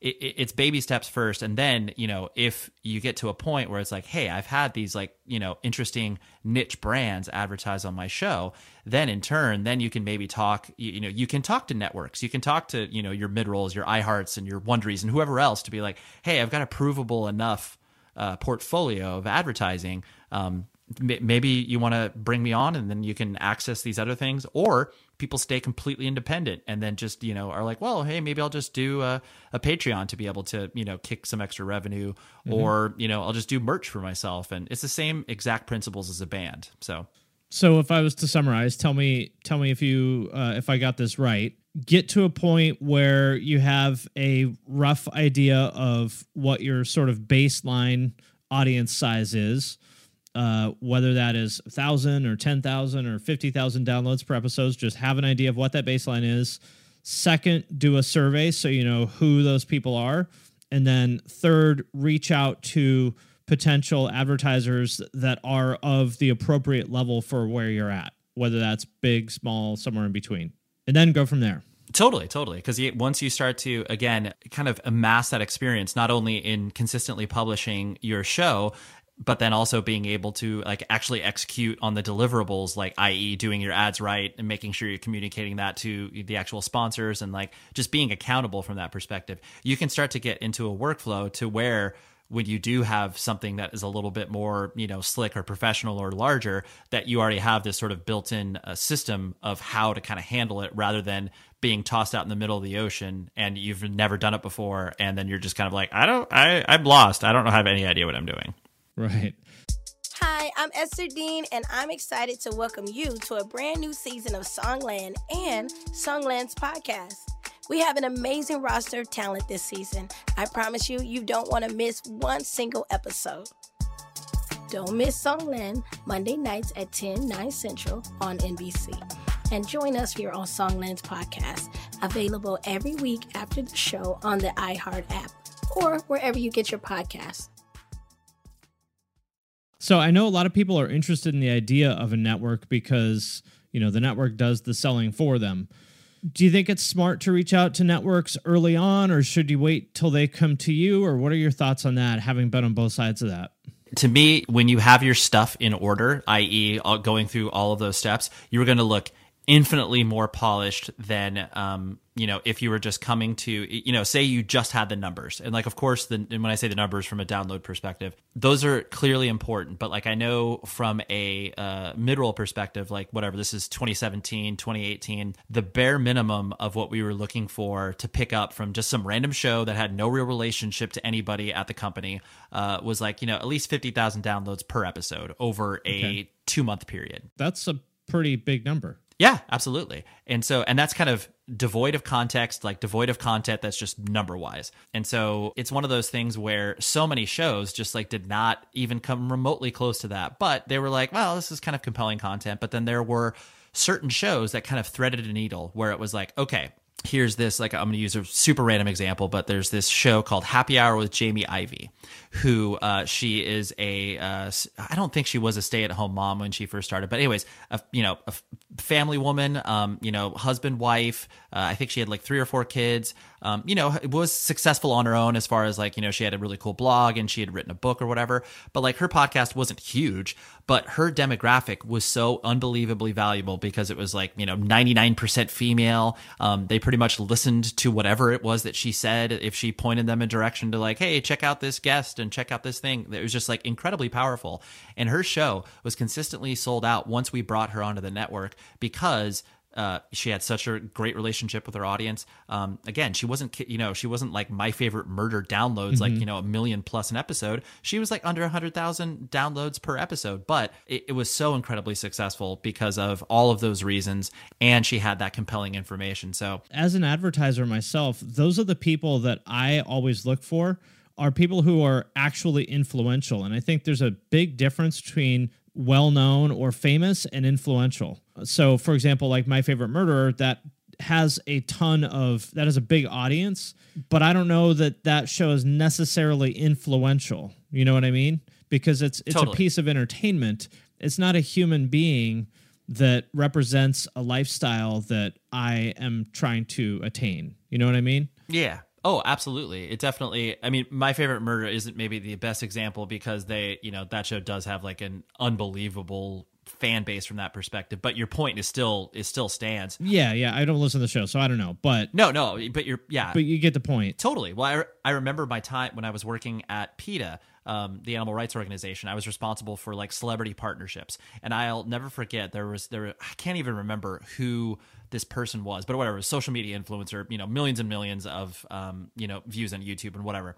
it, it- it's baby steps first, and then you know if you get to a point where it's like, hey, I've had these like you know interesting niche brands advertise on my show, then in turn, then you can maybe talk. You, you know, you can talk to networks, you can talk to you know your mid rolls, your iHearts, and your Wonderies, and whoever else to be like, hey, I've got a provable enough uh, portfolio of advertising. Um, maybe you want to bring me on and then you can access these other things or people stay completely independent and then just you know are like well hey maybe i'll just do a, a patreon to be able to you know kick some extra revenue Mhm. or you know i'll just do merch for myself and it's the same exact principles as a band so So if I was to summarize, tell me tell me if you uh, if I got this right. Get to a point where you have a rough idea of what your sort of baseline audience size is, uh, whether that is thousand or ten thousand or fifty thousand downloads per episode. Just have an idea of what that baseline is. Second, do a survey so you know who those people are, and then third, reach out to potential advertisers that are of the appropriate level for where you're at, whether that's big, small, somewhere in between, and then go from there. Totally, totally. Because once you start to, again, kind of amass that experience, not only in consistently publishing your show, but then also being able to like actually execute on the deliverables like i.e doing your ads right and making sure you're communicating that to the actual sponsors and like just being accountable from that perspective. You can start to get into a workflow to where when you do have something that is a little bit more you know slick or professional or larger that you already have this sort of built-in uh, system of how to kind of handle it rather than being tossed out in the middle of the ocean and you've never done it before and then you're just kind of like i don't i i'm lost. I don't have any idea what i'm doing Right. Hi, I'm Esther Dean, and I'm excited to welcome you to a brand new season of Songland and Songland's podcast. We have an amazing roster of talent this season. I promise you, you don't want to miss one single episode. Don't miss Songland Monday nights at 10, 9 Central on NBC. And join us here on Songland's podcast, available every week after the show on the iHeart app or wherever you get your podcasts. So I know a lot of people are interested in the idea of a network because, you know, the network does the selling for them. Do you think it's smart to reach out to networks early on or should you wait till they come to you or what are your thoughts on that having been on both sides of that? To me, when you have your stuff in order, i.e., going through all of those steps, you're going to look infinitely more polished than um, you know if you were just coming to you know say you just had the numbers and like of course the, and when i say the numbers from a download perspective those are clearly important but like i know from a uh, mid-roll perspective like whatever this is 2017 2018 the bare minimum of what we were looking for to pick up from just some random show that had no real relationship to anybody at the company uh, was like you know at least 50000 downloads per episode over a Okay. two month period That's a pretty big number. Yeah, absolutely. And so, and that's kind of devoid of context, like devoid of content that's just number wise. And so it's one of those things where so many shows just like did not even come remotely close to that. But they were like, well, this is kind of compelling content. But then there were certain shows that kind of threaded a needle where it was like, okay, here's this like i'm going to use a super random example but there's this show called happy hour with jamie ivey who uh, she is a uh, I don't think she was a stay-at-home mom when she first started but anyways a, you know a family woman um, you know husband wife uh, i think she had like three or four kids um, you know it was successful on her own as far as like you know she had a really cool blog and she had written a book or whatever but like her podcast wasn't huge but her demographic was so unbelievably valuable because it was like you know 99% female. Um, they pretty much listened to whatever it was that she said. If she pointed them in direction to like hey check out this guest and check out this thing it was just like incredibly powerful. And her show was consistently sold out once we brought her onto the network because uh, she had such a great relationship with her audience. Um, again, she wasn't, you know, she wasn't like my favorite murder downloads, like Mhm. you know, a million plus an episode. She was like under a hundred thousand downloads per episode, but it, it was so incredibly successful because of all of those reasons, and she had that compelling information. So as an advertiser myself, those are the people that I always look for are people who are actually influential. And I think there's a big difference between well known or famous and influential. So, for example, like My Favorite Murderer, that has a ton of, that has a big audience, but I don't know that that show is necessarily influential. You know what I mean? Because it's, it's Totally. a piece of entertainment. It's not a human being that represents a lifestyle that I am trying to attain. You know what I mean? Yeah. Oh, absolutely. It definitely. I mean, my favorite murder isn't maybe the best example because they, you know, that show does have like an unbelievable fan base from that perspective. But your point is still is still stands. Yeah, yeah. I don't listen to the show, so I don't know. But No, no. But you're yeah. but you get the point. Totally. Well, I, re- I remember my time when I was working at PETA, um, the animal rights organization. I was responsible for like celebrity partnerships, and I'll never forget there was there. I can't even remember who this person was, but whatever, social media influencer. You know, millions and millions of um, you know views on YouTube and whatever.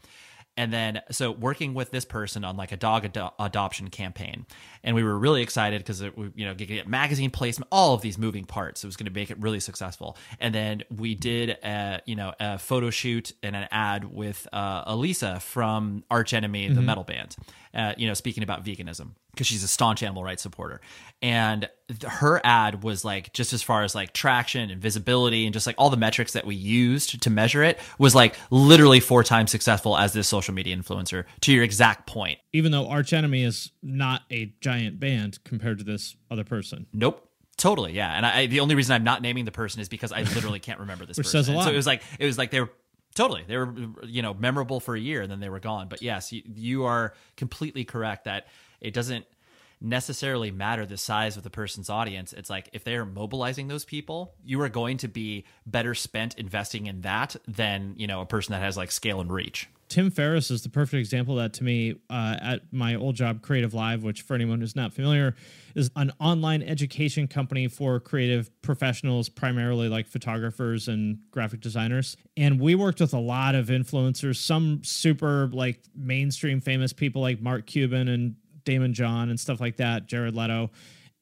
And then, so working with this person on like a dog ado- adoption campaign, and we were really excited because it, we, you know, get, magazine placement, all of these moving parts. It was going to make it really successful. And then we did, a, you know, a photo shoot and an ad with uh, Alissa from Arch Enemy, the Mhm. metal band. Uh, you know, speaking about veganism because she's a staunch animal rights supporter, and th- her ad was like just as far as like traction and visibility and just like all the metrics that we used to measure it was like literally four times successful as this social media influencer. To your exact point, Even though Arch Enemy is not a giant band compared to this other person. Nope. Totally, yeah. And I, the only reason I'm not naming the person is because I literally can't remember this Which person. says a And lot. So it was like it was like they were totally they were you know memorable for a year and then they were gone. But yes, you, you are completely correct that it doesn't necessarily matter the size of the person's audience. It's like if they are mobilizing those people, you are going to be better spent investing in that than you know a person that has like scale and reach. Tim Ferriss is the perfect example of that to me uh, at my old job, Creative Live, which for anyone who's not familiar is an online education company for creative professionals, primarily like photographers and graphic designers. And we worked with a lot of influencers, some super like mainstream famous people like Mark Cuban and Daymond John and stuff like that, Jared Leto.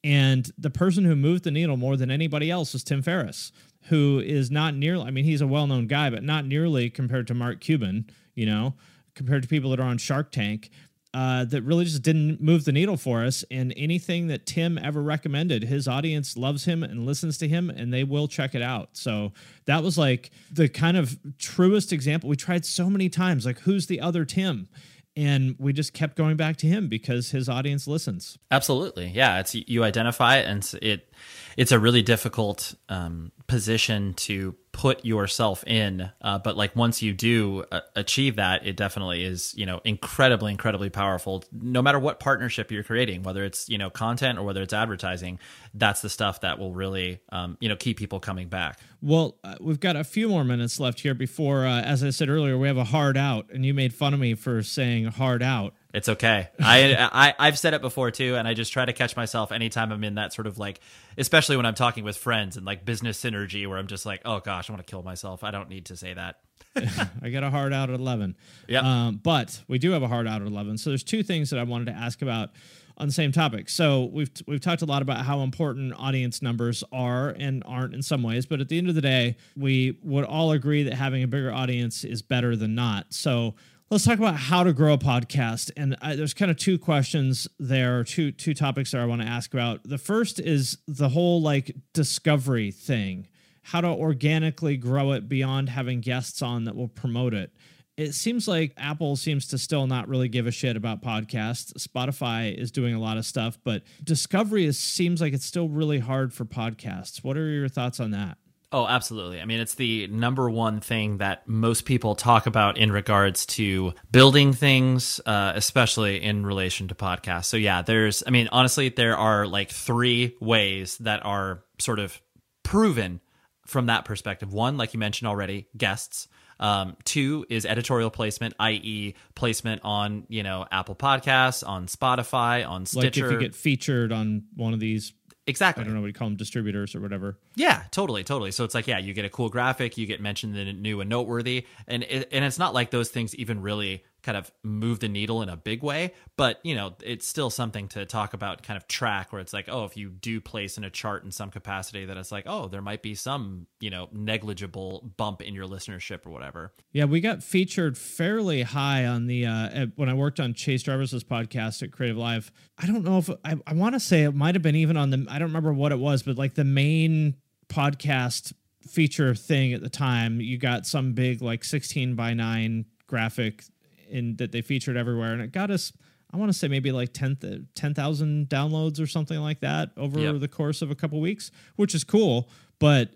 And the person who moved the needle more than anybody else was Tim Ferriss, who is not nearly, I mean, he's a well known guy, but not nearly compared to Mark Cuban, you know, compared to people that are on Shark Tank. Uh, that really just didn't move the needle for us. And anything that Tim ever recommended, his audience loves him and listens to him, and they will check it out. So that was like the kind of truest example. We tried so many times, like, who's the other Tim? And we just kept going back to him because his audience listens. Absolutely, yeah. It's you identify it, and it it's a really difficult um, position to put yourself in. Uh, but like once you do uh, achieve that, it definitely is you know incredibly incredibly powerful. No matter what partnership you're creating, whether it's you know content or whether it's advertising, that's the stuff that will really um, you know keep people coming back. Well, uh, we've got a few more minutes left here before, uh, as I said earlier, we have a hard out, and you made fun of me for saying hard out. It's okay. I, I I've said it before too, and I just try to catch myself anytime I'm in that sort of like, especially when I'm talking with friends and like business synergy, where I'm just like, oh gosh, I want to kill myself. I don't need to say that. I got a hard out at 11. Yep. Um, but we do have a hard out at 11. So there's two things that I wanted to ask about on the same topic. So we've we've talked a lot about how important audience numbers are and aren't in some ways, but at the end of the day, we would all agree that having a bigger audience is better than not. So let's talk about how to grow a podcast. And I, there's kind of two questions there, two two topics that I want to ask about. The first is the whole like discovery thing how to organically grow it beyond having guests on that will promote it. It seems like Apple seems to still not really give a shit about podcasts. Spotify is doing a lot of stuff, but discovery is, seems like it's still really hard for podcasts. What are your thoughts on that? Oh, absolutely. I mean, it's the number one thing that most people talk about in regards to building things, uh, especially in relation to podcasts. So, yeah, there's, I mean, honestly, there are like three ways that are sort of proven from that perspective. One, like you mentioned already, guests. Um, two is editorial placement, i.e., placement on you know Apple Podcasts, on Spotify, on Stitcher. Like if you get featured on one of these, exactly. I don't know what you call them, distributors or whatever. Yeah, totally, totally. So it's like, yeah, you get a cool graphic, you get mentioned in a new and noteworthy, and it, and it's not like those things even really kind of move the needle in a big way, but you know, it's still something to talk about, kind of track where it's like, oh, if you do place in a chart in some capacity, that it's like, oh, there might be some you know negligible bump in your listenership or whatever. Yeah, we got featured fairly high on the uh, when I worked on Chase Jarvis's podcast at Creative Live. I don't know if I, I want to say it might have been even on the I don't remember what it was, but like the main podcast feature thing at the time, you got some big like 16 by 9 graphic in that they featured everywhere and it got us I want to say maybe like 10 10,000 downloads or something like that over Yep. the course of a couple weeks, which is cool, but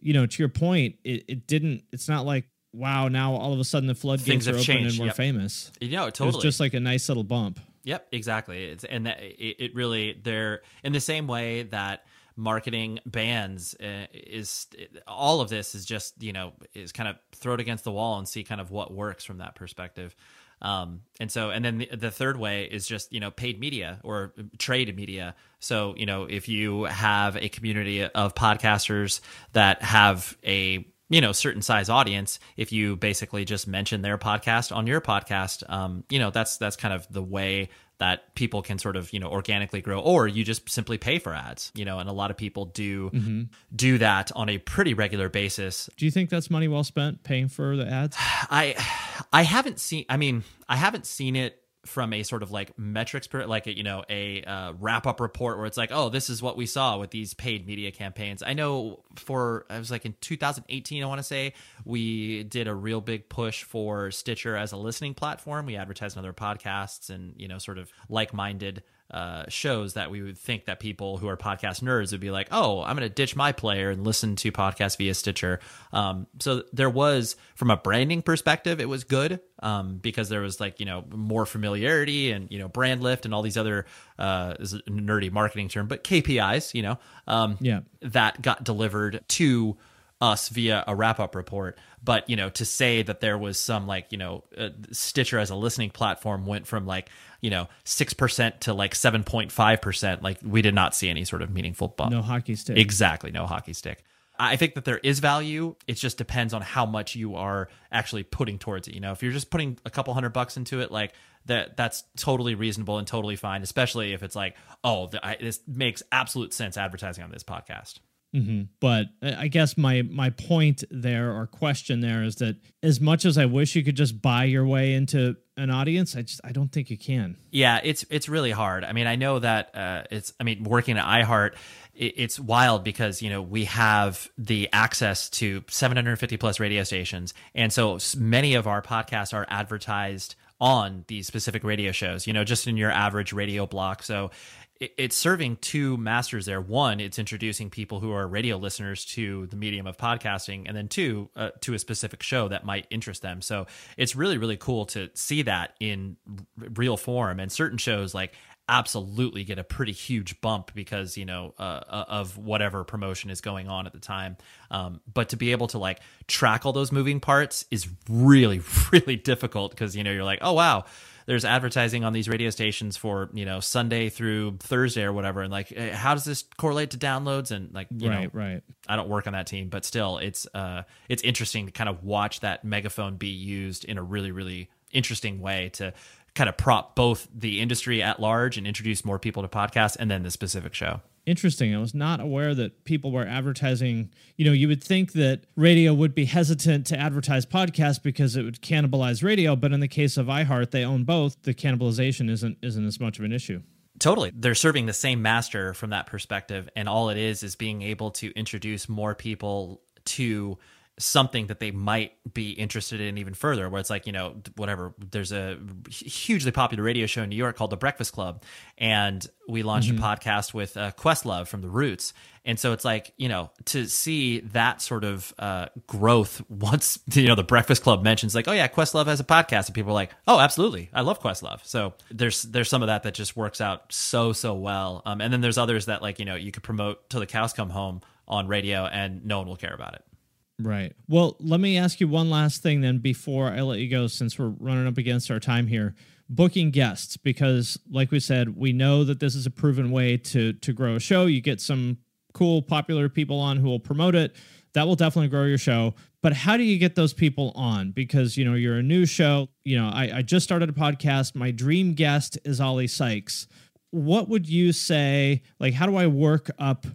you know, to your point, it, it didn't it's not like wow, now all of a sudden the floodgates Things are open changed, and we're yep. famous. You know, It was just like a nice little bump. Yep, exactly. It's and that it, it really they're in the same way that marketing bands uh, is all of this is just you know is kind of throw it against the wall and see kind of what works from that perspective. Um, and so, and then the, the third way is just, you know, paid media or trade media. So, you know, if you have a community of podcasters that have a, you know, certain size audience, if you basically just mention their podcast on your podcast, um, you know, that's, that's kind of the way that people can sort of, you know, organically grow, or you just simply pay for ads, you know, and a lot of people do Mhm. do that on a pretty regular basis. Do you think that's money well spent paying for the ads? I I haven't seen. I mean, I haven't seen it from a sort of like metrics, like a, you know a uh, wrap up report where it's like, oh, this is what we saw with these paid media campaigns. I know for I was like in 2018, I want to say we did a real big push for Stitcher as a listening platform. We advertised on other podcasts and you know sort of like minded uh, shows that we would think that people who are podcast nerds would be like, oh, I'm going to ditch my player and listen to podcasts via Stitcher. Um, so there was, from a branding perspective, it was good um, because there was like you know more familiarity and you know brand lift and all these other uh, is a nerdy marketing term, but KPIs, you know, um, Yeah. that got delivered to us via a wrap up report. But, you know, to say that there was some like, you know, uh, Stitcher as a listening platform went from like, you know, 6% to like 7.5%, like we did not see any sort of meaningful bump. No hockey stick. Exactly. No hockey stick. I think that there is value. It just depends on how much you are actually putting towards it. You know, if you're just putting a couple hundred bucks into it, like that, that's totally reasonable and totally fine. Especially if it's like, oh, the, I, this makes absolute sense advertising on this podcast. Hmm But I guess my my point there or question there is that as much as I wish you could just buy your way into an audience, I just I don't think you can. Yeah, it's it's really hard. I mean, I know that uh, it's. I mean, working at iHeart, it, it's wild because you know we have the access to 750 plus radio stations, and so many of our podcasts are advertised on these specific radio shows. You know, just in your average radio block. So it's serving two masters there. One, it's introducing people who are radio listeners to the medium of podcasting, and then two, uh, to a specific show that might interest them. So it's really, really cool to see that in r- real form. And certain shows like absolutely get a pretty huge bump because you know uh, uh, of whatever promotion is going on at the time. Um, but to be able to like track all those moving parts is really, really difficult because you know you're like, oh wow there's advertising on these radio stations for you know Sunday through Thursday or whatever, and like eh, how does this correlate to downloads and like you Right, know, right. I don't work on that team, but still, it's uh it's interesting to kind of watch that megaphone be used in a really really interesting way to kind of prop both the industry at large and introduce more people to podcasts and then the specific show. Interesting. I was not aware that people were advertising. You know, you would think that radio would be hesitant to advertise podcasts because it would cannibalize radio, but in the case of iHeart, they own both. The cannibalization isn't isn't as much of an issue. Totally. They're serving the same master from that perspective. And all it is is being able to introduce more people to something that they might be interested in even further where it's like you know whatever there's a hugely popular radio show in new york called the breakfast club and we launched Mhm. a podcast with uh, questlove from the roots. And so it's like you know to see that sort of uh, growth once you know the breakfast club mentions like oh yeah questlove has a podcast and people are like oh absolutely. I love questlove. So there's there's some of that that just works out so so well. Um, and then there's others that like you know you could promote till the cows come home on radio and no one will care about it Right. Well, let me ask you one last thing then before I let you go, since we're running up against our time here. Booking guests, because like we said, we know that this is a proven way to to grow a show. You get some cool, popular people on who will promote it. That will definitely grow your show. But how do you get those people on? Because you know you're a new show. You know, I, I just started a podcast. My dream guest is Oli Sykes. What would you say? Like, how do I work up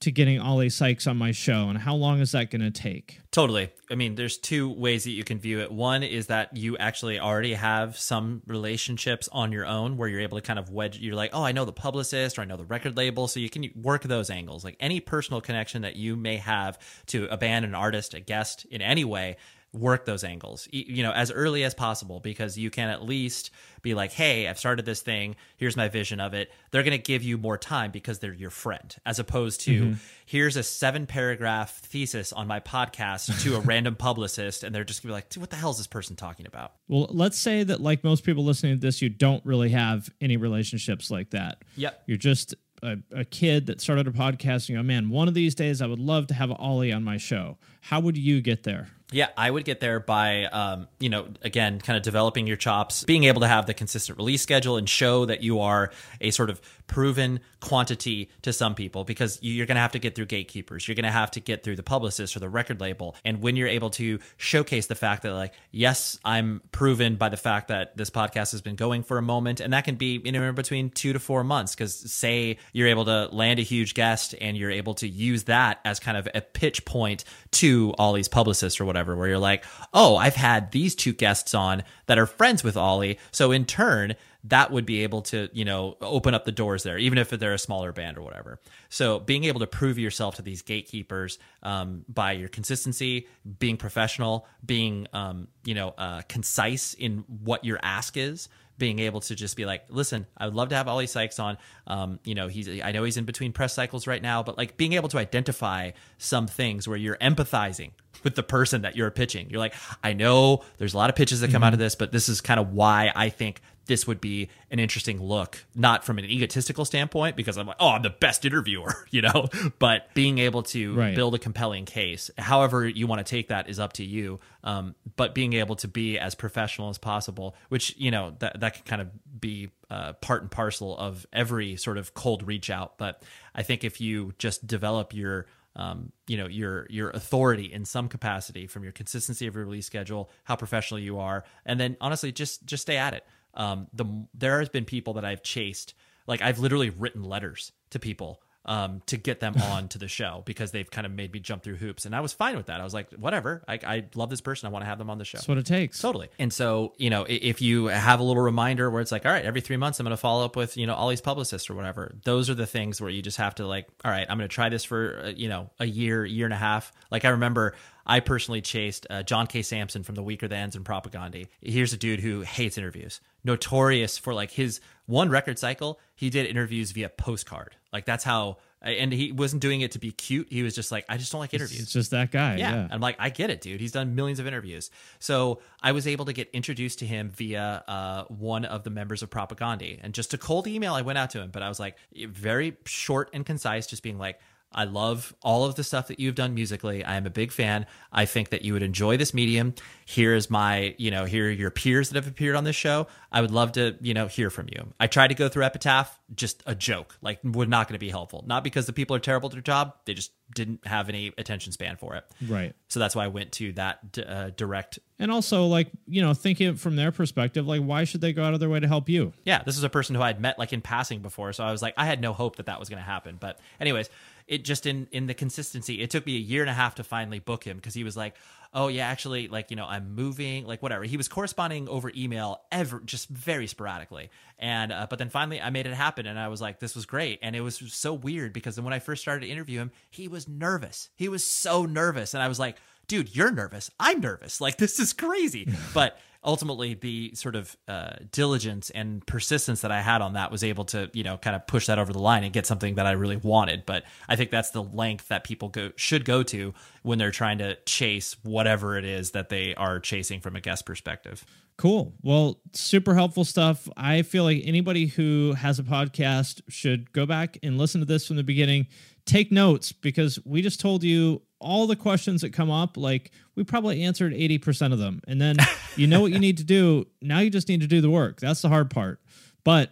to getting Oli Sykes on my show, and how long is that going to take? Totally. I mean, there's two ways that you can view it. One is that you actually already have some relationships on your own where you're able to kind of wedge, you're like, oh, I know the publicist or I know the record label. So you can work those angles. Like any personal connection that you may have to a band, an artist, a guest in any way, work those angles, you know, as early as possible because you can at least be like, hey, I've started this thing. Here's my vision of it. They're going to give you more time because they're your friend, as opposed to Mhm. here's a seven paragraph thesis on my podcast to a random publicist. And they're just going to be like, what the hell is this person talking about? Well, let's say that, like most people listening to this, you don't really have any relationships like that. Yep. You're just a, a kid that started a podcast and you go, man, one of these days I would love to have Oli on my show. How would you get there? Yeah, I would get there by, um, you know, again, kind of developing your chops, being able to have the consistent release schedule and show that you are a sort of proven quantity to some people because you- you're going to have to get through gatekeepers. You're going to have to get through the publicist or the record label. And when you're able to showcase the fact that, like, yes, I'm proven by the fact that this podcast has been going for a moment, and that can be anywhere between two to four months. Because say you're able to land a huge guest and you're able to use that as kind of a pitch point to all these publicists or whatever, where you're like, oh, I've had these two guests on that are friends with Oli. So in turn, that would be able to, you know, open up the doors there, even if they're a smaller band or whatever. So being able to prove yourself to these gatekeepers um, by your consistency, being professional, being, um, you know, uh, concise in what your ask is, being able to just be like, listen, I would love to have Oli Sykes on. Um, you know, he's I know he's in between press cycles right now, but like being able to identify some things where you're empathizing with the person that you're pitching. You're like, I know there's a lot of pitches that come out of this, but this is kind of why I think this would be an interesting look, not from an egotistical standpoint, because I'm like, oh, I'm the best interviewer, you know, but being able to Right. build a compelling case, however you want to take that is up to you. Um, but being able to be as professional as possible, which, you know, that, that can kind of be uh, part and parcel of every sort of cold reach out. But I think if you just develop your um, you know your your authority in some capacity from your consistency of your release schedule, how professional you are, and then honestly just just stay at it. Um, the there has been people that I've chased, like I've literally written letters to people um, to get them on to the show because they've kind of made me jump through hoops, and I was fine with that. I was like, whatever, I, I love this person, I want to have them on the show. That's what it takes. Totally. And so, you know, if you have a little reminder where it's like, all right, every three months I'm going to follow up with, you know, Oli's publicist or whatever, those are the things where you just have to like, all right, I'm going to try this for, uh, you know, a year, year and a half. Like I remember I personally chased uh, John K. Samson from The Weakerthans and Propaganda. Here's a dude who hates interviews, notorious for like his one record cycle. He did interviews via postcard. Like that's how, and he wasn't doing it to be cute. He was just like, I just don't like interviews. It's just that guy. Yeah. I'm like, I get it, dude. He's done millions of interviews. So I was able to get introduced to him via uh, one of the members of Propaganda. And just a cold email, I went out to him, but I was like, very short and concise, just being like, I love all of the stuff that you've done musically. I am a big fan. I think that you would enjoy this medium. Here is my, you know, here are your peers that have appeared on this show. I would love to, you know, hear from you. I tried to go through Epitaph, just a joke, like, we're not going to be helpful. Not because the people are terrible at their job, they just didn't have any attention span for it. Right. So that's why I went to that uh, direct. And also, like, you know, thinking from their perspective, like, why should they go out of their way to help you? Yeah, this is a person who I'd met like in passing before, so I was like, I had no hope that that was going to happen. But anyways, it just in in the consistency, it took me a year and a half to finally book him because he was like, oh yeah, actually, like you know, I'm moving, like whatever. He was corresponding over email, ever just very sporadically, and uh, but then finally I made it happen, and I was like, this was great, and it was so weird because then when I first started to interview him, he was nervous. He was so nervous, and I was like, dude, you're nervous. I'm nervous. Like this is crazy, but ultimately the sort of uh, diligence and persistence that I had on that was able to, you know, kind of push that over the line and get something that I really wanted. But I think that's the length that people go should go to when they're trying to chase whatever it is that they are chasing from a guest perspective. Cool. Well, super helpful stuff. I feel like anybody who has a podcast should go back and listen to this from the beginning. Take notes because we just told you all the questions that come up. Like we probably answered 80% of them. And then you know what you need to do. Now you just need to do the work. That's the hard part. But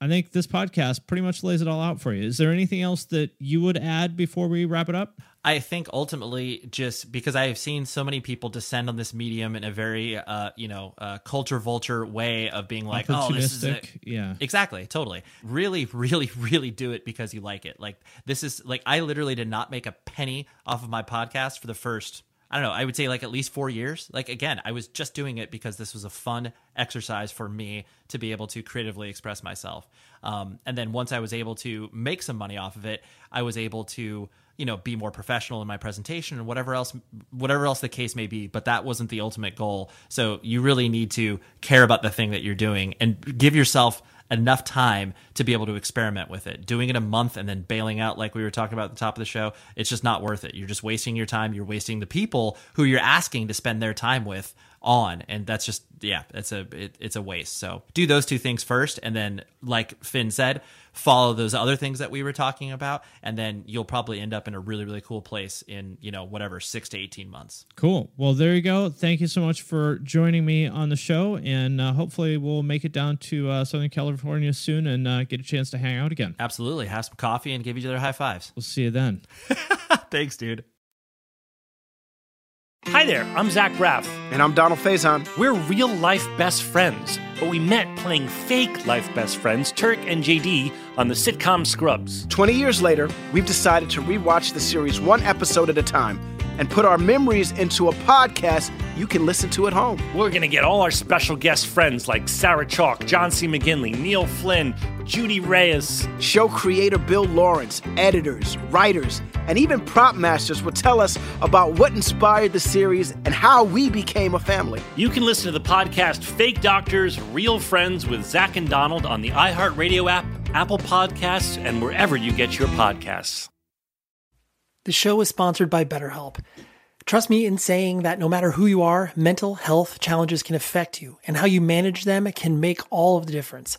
I think this podcast pretty much lays it all out for you. Is there anything else that you would add before we wrap it up? I think ultimately, just because I have seen so many people descend on this medium in a very, uh, you know, uh, culture vulture way of being like, "Oh, this is it." Yeah. Exactly, totally. Really, really, really do it because you like it. Like this is like I literally did not make a penny off of my podcast for the first I don't know, I would say like at least 4 years. Like again, I was just doing it because this was a fun exercise for me to be able to creatively express myself. Um, and then once I was able to make some money off of it, I was able to you know be more professional in my presentation and whatever else whatever else the case may be but that wasn't the ultimate goal so you really need to care about the thing that you're doing and give yourself enough time to be able to experiment with it. Doing it a month and then bailing out, like we were talking about at the top of the show, it's just not worth it. You're just wasting your time. You're wasting the people who you're asking to spend their time with on, and that's just yeah, it's a it, it's a waste. So do those two things first, and then like Finn said, follow those other things that we were talking about, and then you'll probably end up in a really really cool place in you know whatever six to eighteen months. Cool. Well, there you go. Thank you so much for joining me on the show, and uh, hopefully we'll make it down to uh, Southern California soon and uh, get a chance to hang out again. Absolutely, have some coffee and give each other high fives. We'll see you then. Thanks, dude. Hi there, I'm Zach Braff. And I'm Donald Faison. We're real life best friends, but we met playing fake life best friends, Turk and JD, on the sitcom Scrubs. 20 years later, we've decided to rewatch the series one episode at a time and put our memories into a podcast you can listen to at home. We're gonna get all our special guest friends like Sarah Chalke, John C. McGinley, Neil Flynn, Judy Reyes. Show creator Bill Lawrence, editors, writers, and even prop masters will tell us about what inspired the series and how we became a family. You can listen to the podcast Fake Doctors, Real Friends with Zach and Donald on the iHeartRadio app, Apple Podcasts, and wherever you get your podcasts. The show is sponsored by BetterHelp. Trust me in saying that no matter who you are, mental health challenges can affect you, and how you manage them can make all of the difference.